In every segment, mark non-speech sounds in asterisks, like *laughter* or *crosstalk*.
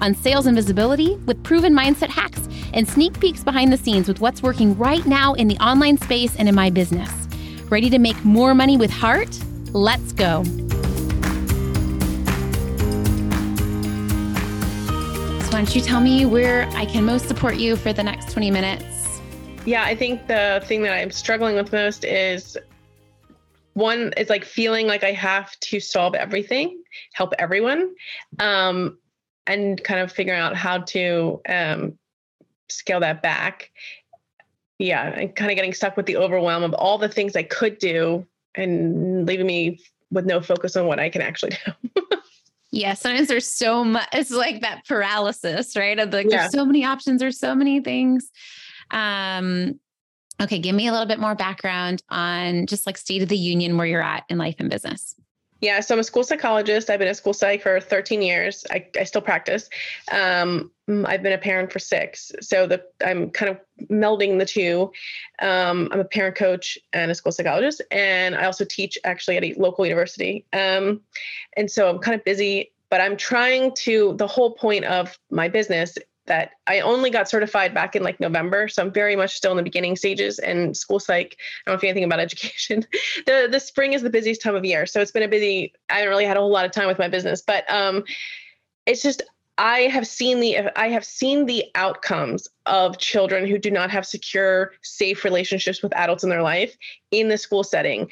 on sales and visibility, with proven mindset hacks, and sneak peeks behind the scenes with what's working right now in the online space and in my business. Ready to make more money with heart? Let's go. So, why don't you tell me where I can most support you for the next 20 minutes? Yeah, I think the thing that I'm struggling with most is one is like feeling like I have to solve everything, help everyone, um, and kind of figuring out how to um, scale that back. Yeah, and kind of getting stuck with the overwhelm of all the things I could do and leaving me with no focus on what I can actually *laughs* do. yeah, sometimes there's so much. It's like that paralysis, right? Of like, yeah. there's so many options. There's so many things. Um, Okay, give me a little bit more background on just like state of the union where you're at in life and business. Yeah, so I'm a school psychologist. I've been a school psych for 13 years. I, I still practice. Um, I've been a parent for six, so the I'm kind of melding the two. Um, I'm a parent coach and a school psychologist, and I also teach actually at a local university. Um, and so I'm kind of busy, but I'm trying to. The whole point of my business that I only got certified back in like November. So I'm very much still in the beginning stages and school psych. I don't know if you know anything about *laughs* education. the the spring is the busiest time of year. So it's been a busy, I haven't really had a whole lot of time with my business, but um it's just I have seen the I have seen the outcomes of children who do not have secure, safe relationships with adults in their life in the school setting.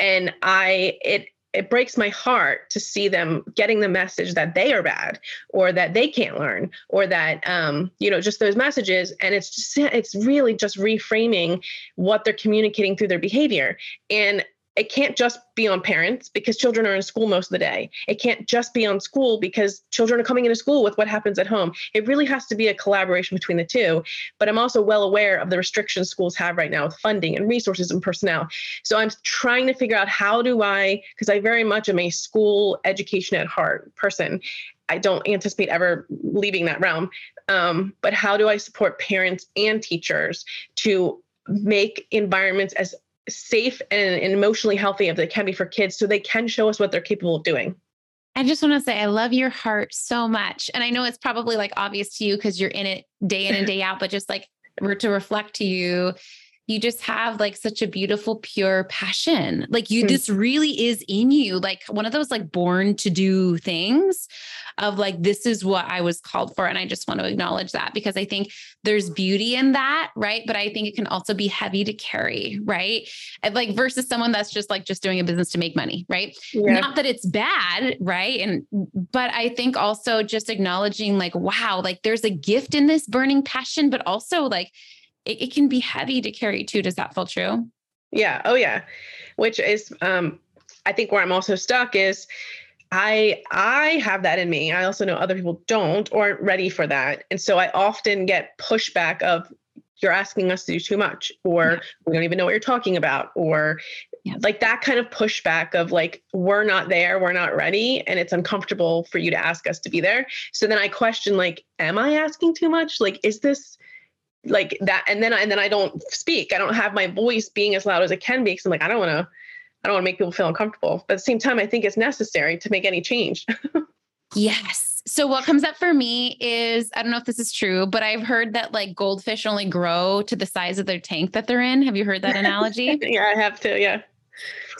And I it it breaks my heart to see them getting the message that they are bad or that they can't learn or that um, you know just those messages. And it's just it's really just reframing what they're communicating through their behavior. And it can't just be on parents because children are in school most of the day. It can't just be on school because children are coming into school with what happens at home. It really has to be a collaboration between the two. But I'm also well aware of the restrictions schools have right now with funding and resources and personnel. So I'm trying to figure out how do I, because I very much am a school education at heart person. I don't anticipate ever leaving that realm. Um, but how do I support parents and teachers to make environments as safe and, and emotionally healthy as they can be for kids so they can show us what they're capable of doing. I just want to say I love your heart so much. And I know it's probably like obvious to you because you're in it day in and day out, but just like to reflect to you, you just have like such a beautiful, pure passion. Like you, mm-hmm. this really is in you, like one of those like born to do things of like, this is what I was called for. And I just want to acknowledge that because I think there's beauty in that. Right. But I think it can also be heavy to carry. Right. Like versus someone that's just like just doing a business to make money. Right. Yeah. Not that it's bad. Right. And, but I think also just acknowledging like, wow, like there's a gift in this burning passion, but also like, it, it can be heavy to carry too. Does that feel true? Yeah. Oh yeah. Which is um I think where I'm also stuck is I I have that in me. I also know other people don't or aren't ready for that. And so I often get pushback of you're asking us to do too much or yeah. we don't even know what you're talking about or yeah. like that kind of pushback of like we're not there we're not ready and it's uncomfortable for you to ask us to be there so then i question like am i asking too much like is this like that and then and then I don't speak. I don't have my voice being as loud as it can be because I'm like I don't want to I don't want to make people feel uncomfortable. But at the same time, I think it's necessary to make any change. *laughs* yes. So what comes up for me is I don't know if this is true, but I've heard that like goldfish only grow to the size of their tank that they're in. Have you heard that *laughs* analogy? yeah, I have to. Yeah.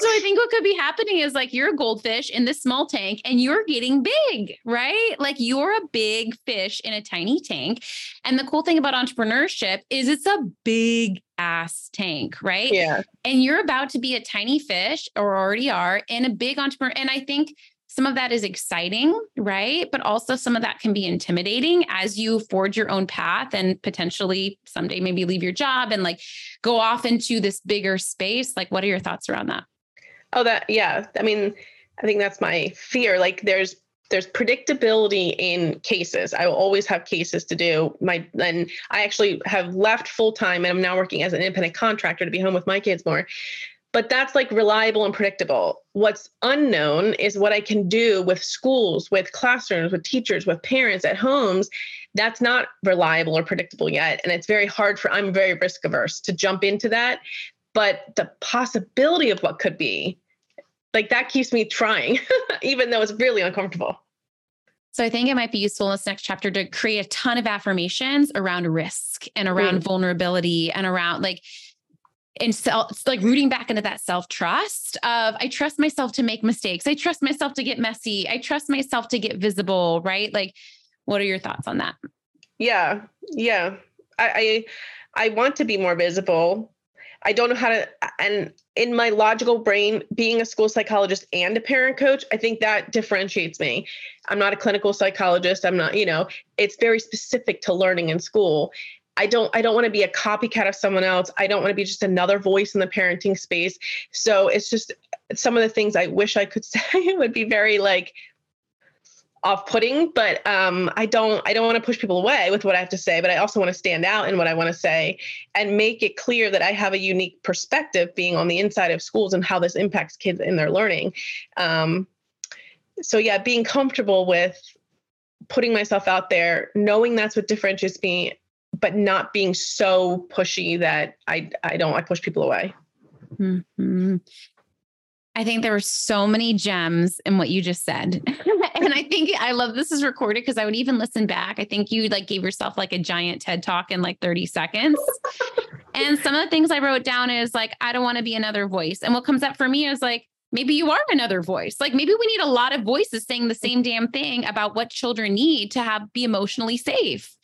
So I think what could be happening is like you're a goldfish in this small tank and you're getting big, right? Like you're a big fish in a tiny tank. And the cool thing about entrepreneurship is it's a big ass tank, right? Yeah. And you're about to be a tiny fish or already are in a big entrepreneur. And I think some of that is exciting, right? But also some of that can be intimidating as you forge your own path and potentially someday maybe leave your job and like go off into this bigger space. Like, what are your thoughts around that? Oh, that, yeah. I mean, I think that's my fear. Like, there's, there's predictability in cases. I will always have cases to do. My and I actually have left full time and I'm now working as an independent contractor to be home with my kids more. But that's like reliable and predictable. What's unknown is what I can do with schools, with classrooms, with teachers, with parents at homes. That's not reliable or predictable yet. And it's very hard for, I'm very risk averse to jump into that. But the possibility of what could be like that keeps me trying, *laughs* even though it's really uncomfortable. So I think it might be useful in this next chapter to create a ton of affirmations around risk and around mm. vulnerability and around like and self like rooting back into that self-trust of I trust myself to make mistakes. I trust myself to get messy. I trust myself to get visible, right? Like what are your thoughts on that? Yeah. Yeah. I I, I want to be more visible. I don't know how to, and in my logical brain, being a school psychologist and a parent coach, I think that differentiates me. I'm not a clinical psychologist. I'm not, you know, it's very specific to learning in school. I don't I don't want to be a copycat of someone else. I don't want to be just another voice in the parenting space. So it's just some of the things I wish I could *laughs* say would be very like off-putting but um, i don't i don't want to push people away with what i have to say but i also want to stand out in what i want to say and make it clear that i have a unique perspective being on the inside of schools and how this impacts kids in their learning um, so yeah being comfortable with putting myself out there knowing that's what differentiates me but not being so pushy that i i don't i push people away mm-hmm. I think there were so many gems in what you just said. *laughs* and I think I love this is recorded because I would even listen back. I think you like gave yourself like a giant TED talk in like 30 seconds. *laughs* and some of the things I wrote down is like, I don't want to be another voice. And what comes up for me is like, maybe you are another voice. Like maybe we need a lot of voices saying the same damn thing about what children need to have be emotionally safe.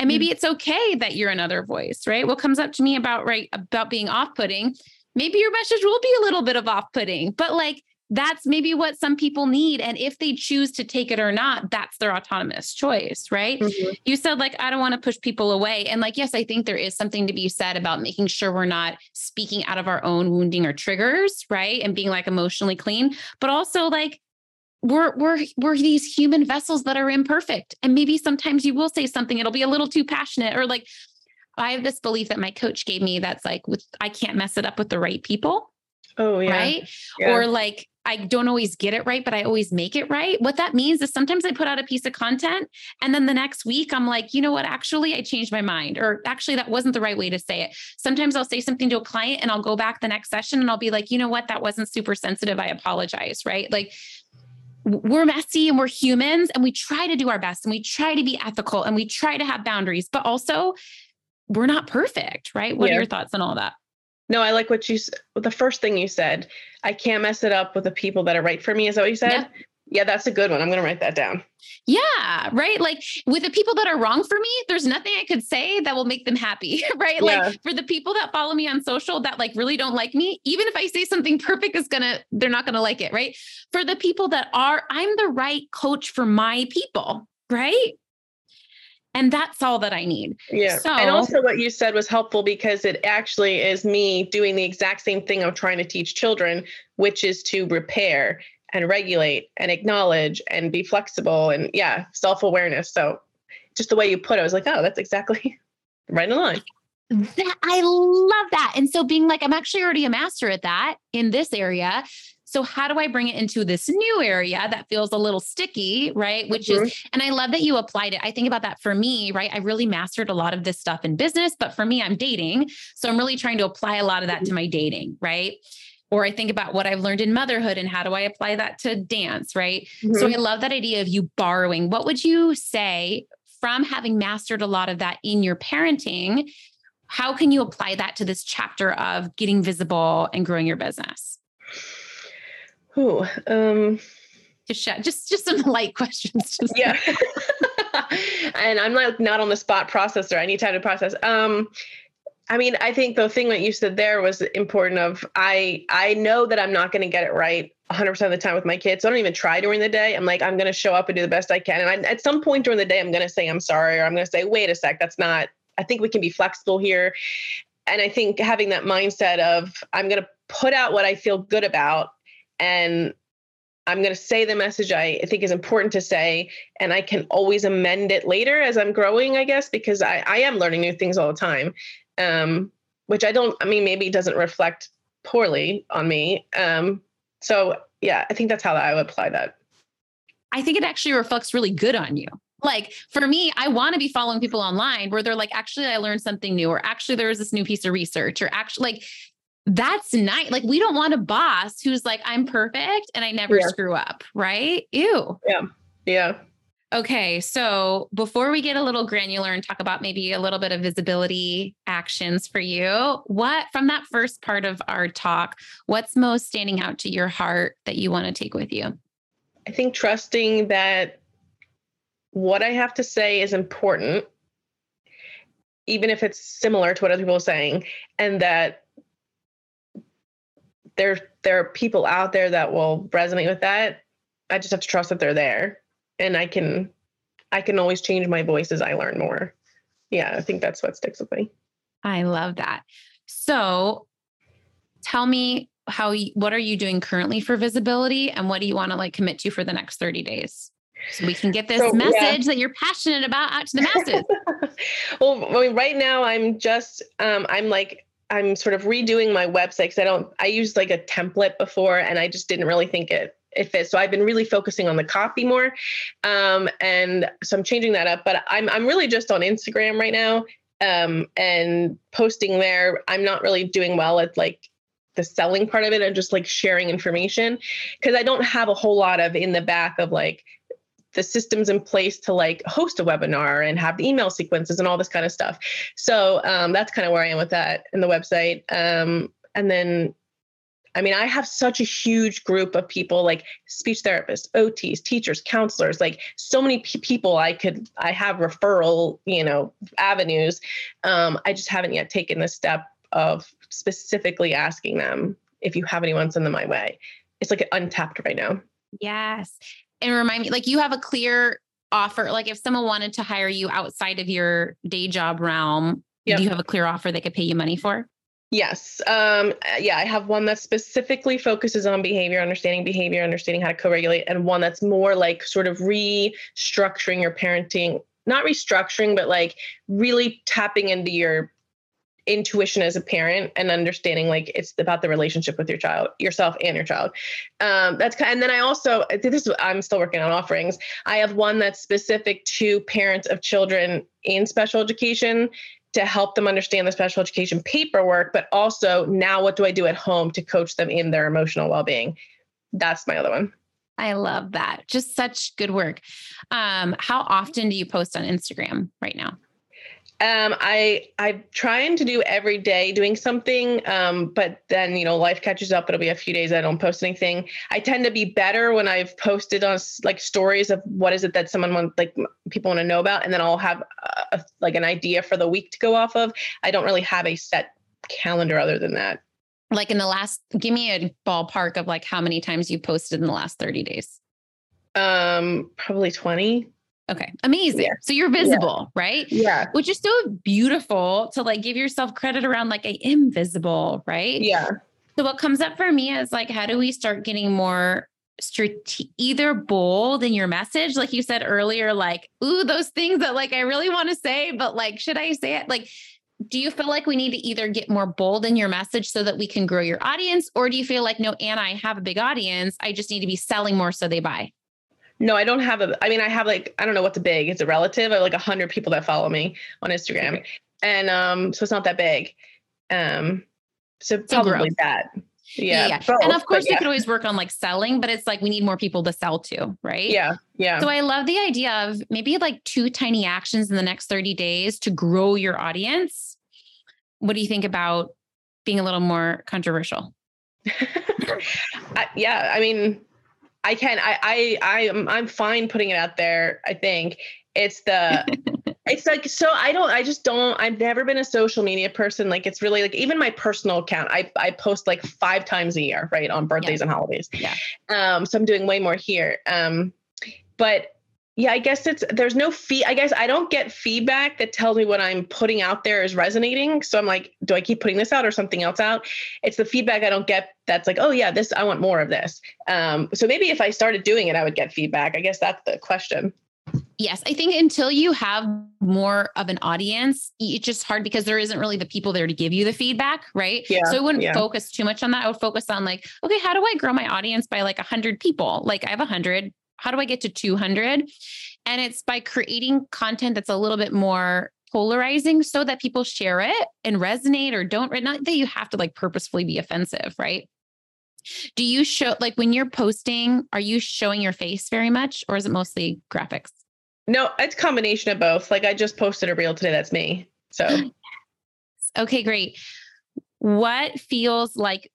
And maybe mm-hmm. it's okay that you're another voice, right? What comes up to me about right about being off-putting maybe your message will be a little bit of off putting, but like that's maybe what some people need. And if they choose to take it or not, that's their autonomous choice, right? Mm-hmm. You said, like, I don't want to push people away. And like, yes, I think there is something to be said about making sure we're not speaking out of our own wounding or triggers, right? And being like emotionally clean, but also like, we're we're we're these human vessels that are imperfect and maybe sometimes you will say something it'll be a little too passionate or like I have this belief that my coach gave me that's like with I can't mess it up with the right people. Oh yeah. Right? Yeah. Or like I don't always get it right, but I always make it right. What that means is sometimes I put out a piece of content and then the next week I'm like, you know what? Actually, I changed my mind, or actually, that wasn't the right way to say it. Sometimes I'll say something to a client and I'll go back the next session and I'll be like, you know what? That wasn't super sensitive. I apologize. Right. Like, we're messy and we're humans and we try to do our best and we try to be ethical and we try to have boundaries, but also we're not perfect, right? What yeah. are your thoughts on all that? No, I like what you said. the first thing you said. I can't mess it up with the people that are right for me. Is that what you said? Yeah. Yeah, that's a good one. I'm going to write that down. Yeah, right. Like with the people that are wrong for me, there's nothing I could say that will make them happy, *laughs* right? Yeah. Like for the people that follow me on social that like really don't like me, even if I say something *laughs* perfect is going to they're not going to like it, right? For the people that are I'm the right coach for my people, right? And that's all that I need. Yeah. So, and also, what you said was helpful because it actually is me doing the exact same thing I'm trying to teach children, which is to repair and regulate and acknowledge and be flexible and, yeah, self awareness. So, just the way you put it, I was like, oh, that's exactly *laughs* right in line. That I love that. And so being like, I'm actually already a master at that in this area. So, how do I bring it into this new area that feels a little sticky, right? Which mm-hmm. is, and I love that you applied it. I think about that for me, right? I really mastered a lot of this stuff in business, but for me, I'm dating. So, I'm really trying to apply a lot of that mm-hmm. to my dating, right? Or I think about what I've learned in motherhood and how do I apply that to dance, right? Mm-hmm. So, I love that idea of you borrowing. What would you say from having mastered a lot of that in your parenting? How can you apply that to this chapter of getting visible and growing your business? Oh, um, just just just some *laughs* light questions. Just yeah. *laughs* and I'm like not on the spot processor. I need time to process. Um, I mean, I think the thing that you said there was important. Of I I know that I'm not going to get it right 100 percent of the time with my kids. So I don't even try during the day. I'm like I'm going to show up and do the best I can. And I, at some point during the day, I'm going to say I'm sorry, or I'm going to say, wait a sec, that's not. I think we can be flexible here. And I think having that mindset of I'm going to put out what I feel good about and I'm going to say the message I think is important to say, and I can always amend it later as I'm growing, I guess, because I, I am learning new things all the time, um, which I don't, I mean, maybe doesn't reflect poorly on me. Um, so, yeah, I think that's how I would apply that. I think it actually reflects really good on you. Like for me, I want to be following people online where they're like, actually, I learned something new, or actually, there was this new piece of research, or actually, like, that's nice. Like, we don't want a boss who's like, I'm perfect and I never yeah. screw up, right? Ew. Yeah. Yeah. Okay. So before we get a little granular and talk about maybe a little bit of visibility actions for you, what from that first part of our talk, what's most standing out to your heart that you want to take with you? I think trusting that what I have to say is important, even if it's similar to what other people are saying, and that there there are people out there that will resonate with that. I just have to trust that they're there, and I can I can always change my voice as I learn more. Yeah, I think that's what sticks with me. I love that. So, tell me how what are you doing currently for visibility, and what do you want to like commit to for the next thirty days? so we can get this so, message yeah. that you're passionate about out to the masses. *laughs* well, I mean, right now I'm just um, I'm like I'm sort of redoing my website because I don't I used like a template before and I just didn't really think it it fits. So I've been really focusing on the copy more, um, and so I'm changing that up. But I'm I'm really just on Instagram right now um, and posting there. I'm not really doing well at like the selling part of it and just like sharing information because I don't have a whole lot of in the back of like the systems in place to like host a webinar and have the email sequences and all this kind of stuff. So um, that's kind of where I am with that in the website. Um, and then, I mean, I have such a huge group of people like speech therapists, OTs, teachers, counselors, like so many p- people I could, I have referral, you know, avenues. Um, I just haven't yet taken the step of specifically asking them if you have anyone, send them my way. It's like untapped right now. Yes and remind me like you have a clear offer like if someone wanted to hire you outside of your day job realm yep. do you have a clear offer they could pay you money for yes um yeah i have one that specifically focuses on behavior understanding behavior understanding how to co-regulate and one that's more like sort of restructuring your parenting not restructuring but like really tapping into your intuition as a parent and understanding like it's about the relationship with your child yourself and your child um, that's and then i also this is i'm still working on offerings i have one that's specific to parents of children in special education to help them understand the special education paperwork but also now what do i do at home to coach them in their emotional well-being that's my other one I love that. Just such good work. Um, how often do you post on Instagram right now? Um, I I'm trying to do every day doing something, um, but then you know life catches up. It'll be a few days I don't post anything. I tend to be better when I've posted on like stories of what is it that someone want like people want to know about, and then I'll have a, like an idea for the week to go off of. I don't really have a set calendar other than that. Like in the last, give me a ballpark of like how many times you posted in the last thirty days. Um, probably twenty. Okay. Amazing. Yeah. So you're visible, yeah. right? Yeah. Which is so beautiful to like give yourself credit around like I am visible, right? Yeah. So what comes up for me is like, how do we start getting more strate- either bold in your message, like you said earlier, like, ooh, those things that like I really want to say, but like, should I say it? Like, do you feel like we need to either get more bold in your message so that we can grow your audience? Or do you feel like, no, Anna, I have a big audience. I just need to be selling more so they buy? No, I don't have a. I mean, I have like I don't know what's big. It's a relative. I have like a hundred people that follow me on Instagram, okay. and um, so it's not that big. Um, so probably that. Yeah, yeah. Both, and of course yeah. we could always work on like selling, but it's like we need more people to sell to, right? Yeah, yeah. So I love the idea of maybe like two tiny actions in the next 30 days to grow your audience. What do you think about being a little more controversial? *laughs* I, yeah, I mean, I can. I I I am I'm fine putting it out there. I think it's the *laughs* it's like so I don't I just don't I've never been a social media person. Like it's really like even my personal account, I I post like five times a year, right? On birthdays yeah. and holidays. Yeah. Um, so I'm doing way more here. Um, but yeah, I guess it's there's no fee. I guess I don't get feedback that tells me what I'm putting out there is resonating. So I'm like, do I keep putting this out or something else out? It's the feedback I don't get that's like, oh yeah, this I want more of this. Um, so maybe if I started doing it, I would get feedback. I guess that's the question. Yes, I think until you have more of an audience, it's just hard because there isn't really the people there to give you the feedback, right? Yeah, so I wouldn't yeah. focus too much on that. I would focus on like, okay, how do I grow my audience by like a 100 people? Like I have a 100 how do I get to 200? And it's by creating content that's a little bit more polarizing so that people share it and resonate or don't, not that you have to like purposefully be offensive, right? Do you show, like when you're posting, are you showing your face very much or is it mostly graphics? No, it's a combination of both. Like I just posted a reel today. That's me. So, *gasps* okay, great. What feels like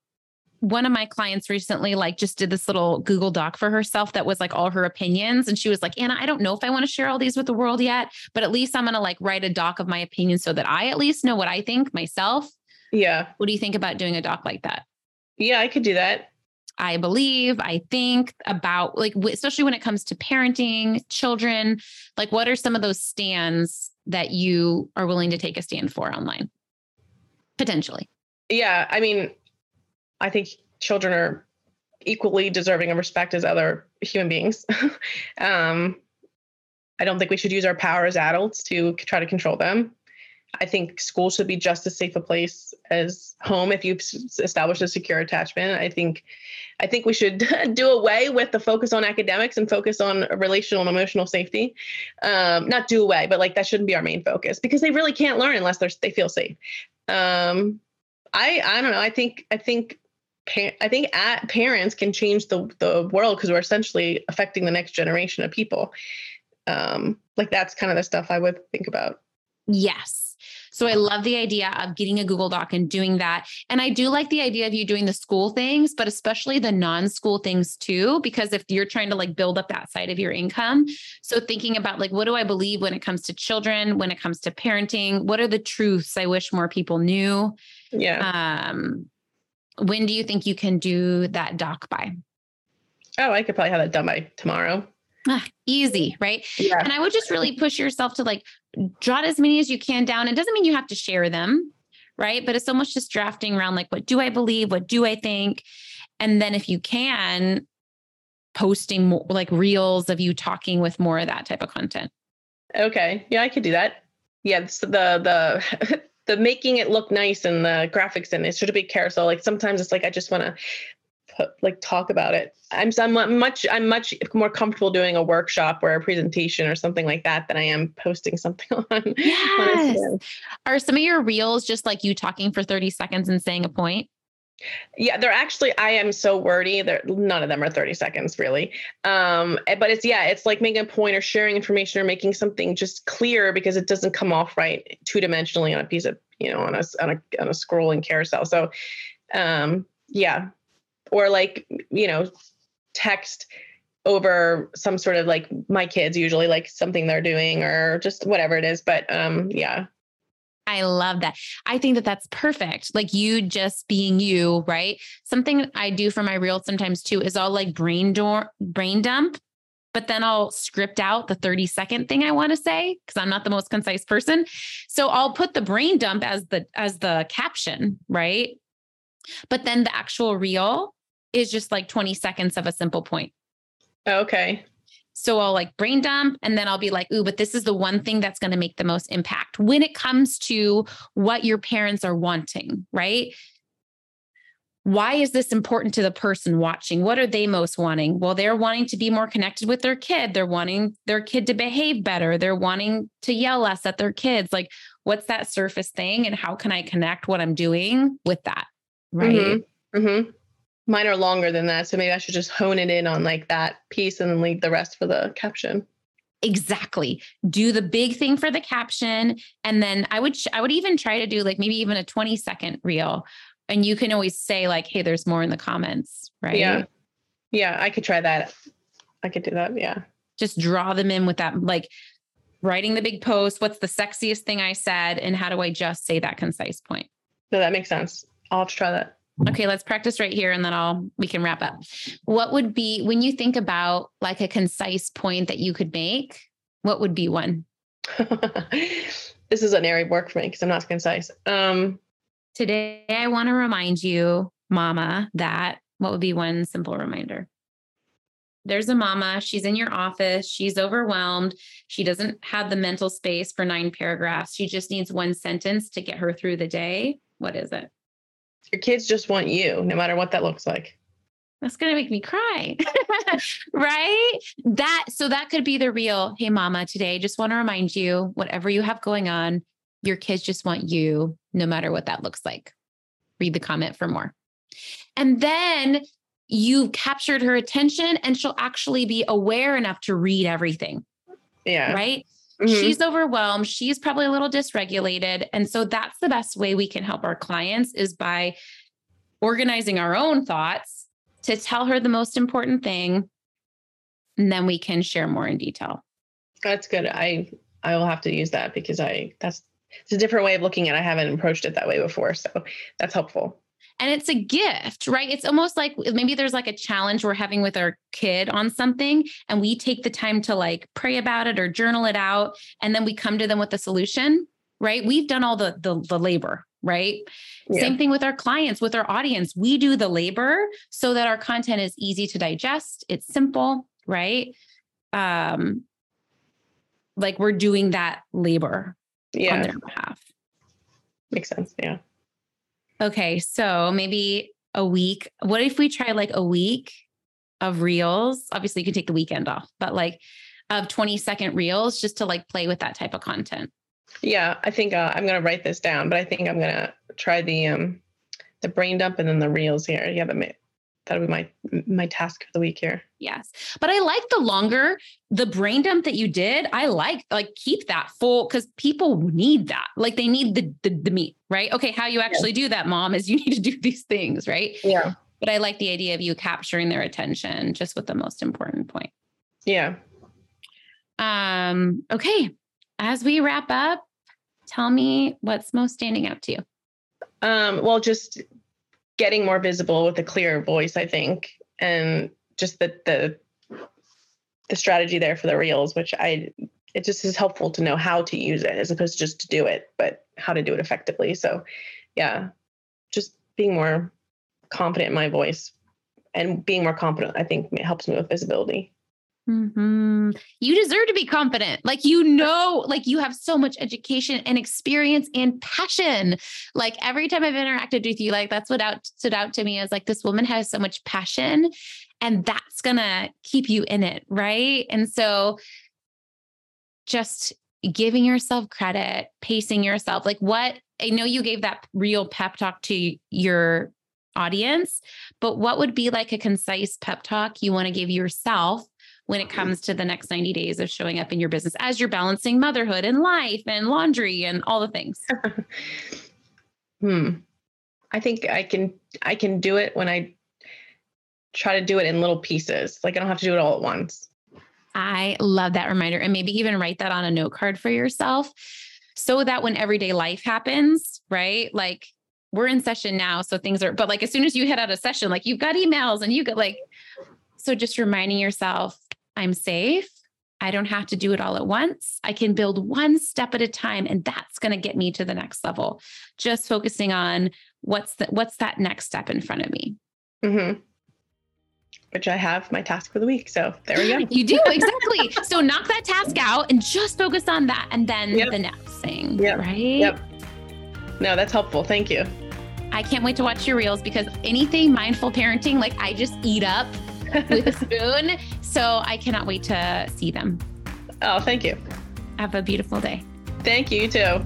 one of my clients recently like just did this little Google Doc for herself that was like all her opinions. And she was like, Anna, I don't know if I want to share all these with the world yet, but at least I'm going to like write a doc of my opinions so that I at least know what I think myself. Yeah. What do you think about doing a doc like that? Yeah, I could do that. I believe, I think about like, especially when it comes to parenting, children, like what are some of those stands that you are willing to take a stand for online? Potentially. Yeah. I mean, I think children are equally deserving of respect as other human beings. *laughs* um, I don't think we should use our power as adults to try to control them. I think school should be just as safe a place as home if you've established a secure attachment. I think I think we should *laughs* do away with the focus on academics and focus on relational and emotional safety. Um, not do away, but like that shouldn't be our main focus because they really can't learn unless they're they feel safe. Um, I I don't know. I think I think I think at parents can change the the world because we're essentially affecting the next generation of people. Um, like that's kind of the stuff I would think about. Yes. So I love the idea of getting a Google Doc and doing that. And I do like the idea of you doing the school things, but especially the non-school things too, because if you're trying to like build up that side of your income. So thinking about like, what do I believe when it comes to children, when it comes to parenting? What are the truths I wish more people knew? Yeah. Um, when do you think you can do that doc by? Oh, I could probably have that done by tomorrow. Ah, easy, right? Yeah. And I would just really push yourself to like jot as many as you can down. It doesn't mean you have to share them, right? But it's almost just drafting around like, what do I believe? What do I think? And then if you can, posting more like reels of you talking with more of that type of content. Okay. Yeah, I could do that. Yeah. So the the *laughs* the making it look nice and the graphics and it's such a big carousel. Like sometimes it's like I just want to put like talk about it. I'm I'm much I'm much more comfortable doing a workshop or a presentation or something like that than I am posting something *laughs* on. Yes. Are some of your reels just like you talking for 30 seconds and saying a point? Yeah, they're actually I am so wordy. They're none of them are 30 seconds really. Um, eh, but it's yeah, it's like making a point or sharing information or making something just clear because it doesn't come off right two dimensionally on a piece of, you know, on a on a on a scrolling carousel. So um yeah. Or like, you know, text over some sort of like my kids usually like something they're doing or just whatever it is. But um yeah, I love that. I think that that's perfect. Like you just being you, right? Something I do for my reel sometimes too is I'll like brain door brain dump, but then I'll script out the 30 second thing I want to say because I'm not the most concise person. So I'll put the brain dump as the as the caption, right? But then the actual reel is just like 20 seconds of a simple point. Oh, okay. So I'll like brain dump and then I'll be like, ooh, but this is the one thing that's going to make the most impact when it comes to what your parents are wanting, right? Why is this important to the person watching? What are they most wanting? Well, they're wanting to be more connected with their kid. They're wanting their kid to behave better. They're wanting to yell less at their kids. Like, what's that surface thing? And how can I connect what I'm doing with that? Right. Mm-hmm. Mm-hmm mine are longer than that. So maybe I should just hone it in on like that piece and then leave the rest for the caption. Exactly. Do the big thing for the caption. And then I would, I would even try to do like maybe even a 20 second reel. And you can always say like, Hey, there's more in the comments. Right. Yeah. Yeah. I could try that. I could do that. Yeah. Just draw them in with that, like writing the big post. What's the sexiest thing I said? And how do I just say that concise point? No, that makes sense. I'll have to try that. Okay, let's practice right here and then I'll we can wrap up. What would be when you think about like a concise point that you could make, what would be one? *laughs* this is an area of work for me because I'm not concise. Um today I want to remind you, mama, that what would be one simple reminder? There's a mama, she's in your office, she's overwhelmed, she doesn't have the mental space for nine paragraphs. She just needs one sentence to get her through the day. What is it? Your kids just want you, no matter what that looks like. That's going to make me cry. *laughs* right? That so that could be the reel, hey mama, today just want to remind you whatever you have going on, your kids just want you no matter what that looks like. Read the comment for more. And then you've captured her attention and she'll actually be aware enough to read everything. Yeah. Right? Mm-hmm. She's overwhelmed. She's probably a little dysregulated. And so that's the best way we can help our clients is by organizing our own thoughts to tell her the most important thing. And then we can share more in detail. That's good. I I will have to use that because I that's it's a different way of looking at it. I haven't approached it that way before. So that's helpful and it's a gift, right? It's almost like maybe there's like a challenge we're having with our kid on something, and we take the time to like pray about it or journal it out, and then we come to them with a solution, right? We've done all the the, the labor, right? Yeah. Same thing with our clients, with our audience. We do the labor so that our content is easy to digest, it's simple, right? Um, like we're doing that labor yeah. on their behalf. Makes sense. Yeah. Okay, so maybe a week. What if we try like a week of reels? Obviously, you can take the weekend off, but like of 20 second reels just to like play with that type of content. Yeah, I think uh, I'm going to write this down, but I think I'm going to try the um the brain dump and then the reels here. Yeah, the that'll be my my task for the week here. Yes. But I like the longer the brain dump that you did. I like like keep that full because people need that. Like they need the, the, the meat, right? Okay, how you actually yeah. do that, mom, is you *laughs* need to do these things, right? Yeah. But I like the idea of you capturing their attention just with the most important point. Yeah. Um, okay. As we wrap up, tell me what's most standing out to you. Um, well, just getting more visible with a clearer voice, I think, and just the the the strategy there for the reels, which I it just is helpful to know how to use it as opposed to just to do it, but how to do it effectively. So, yeah, just being more confident in my voice and being more confident, I think helps me with visibility. Mm-hmm. You deserve to be confident. Like, you know, like you have so much education and experience and passion. Like, every time I've interacted with you, like, that's what out, stood out to me is like, this woman has so much passion and that's to keep you in it. Right. And so, just giving yourself credit, pacing yourself, like, what I know you gave that real pep talk to your audience, but what would be like a concise pep talk you want to give yourself? When it comes to the next 90 days of showing up in your business as you're balancing motherhood and life and laundry and all the things? *laughs* hmm. I think I can I can do it when I try to do it in little pieces. Like I don't have to do it all at once. I love that reminder and maybe even write that on a note card for yourself so that when everyday life happens, right? Like we're in session now so things are but like as soon as you head out of session like you've got emails and you get like so just reminding yourself I'm safe. I don't have to do it all at once. I can build one step at a time and that's going to get me to the next level. Just focusing on what's the, what's that next step in front of me. Mm-hmm. Which I have my task for the week. So there we go. *laughs* you do exactly. so knock that task out and just focus on that and then yep. the next thing. Yep. Right. Yep. No, that's helpful. Thank you. I can't wait to watch your reels because anything mindful parenting, like I just eat up with a spoon. So I cannot wait to see them. Oh, thank you. Have a beautiful day. Thank you, you too.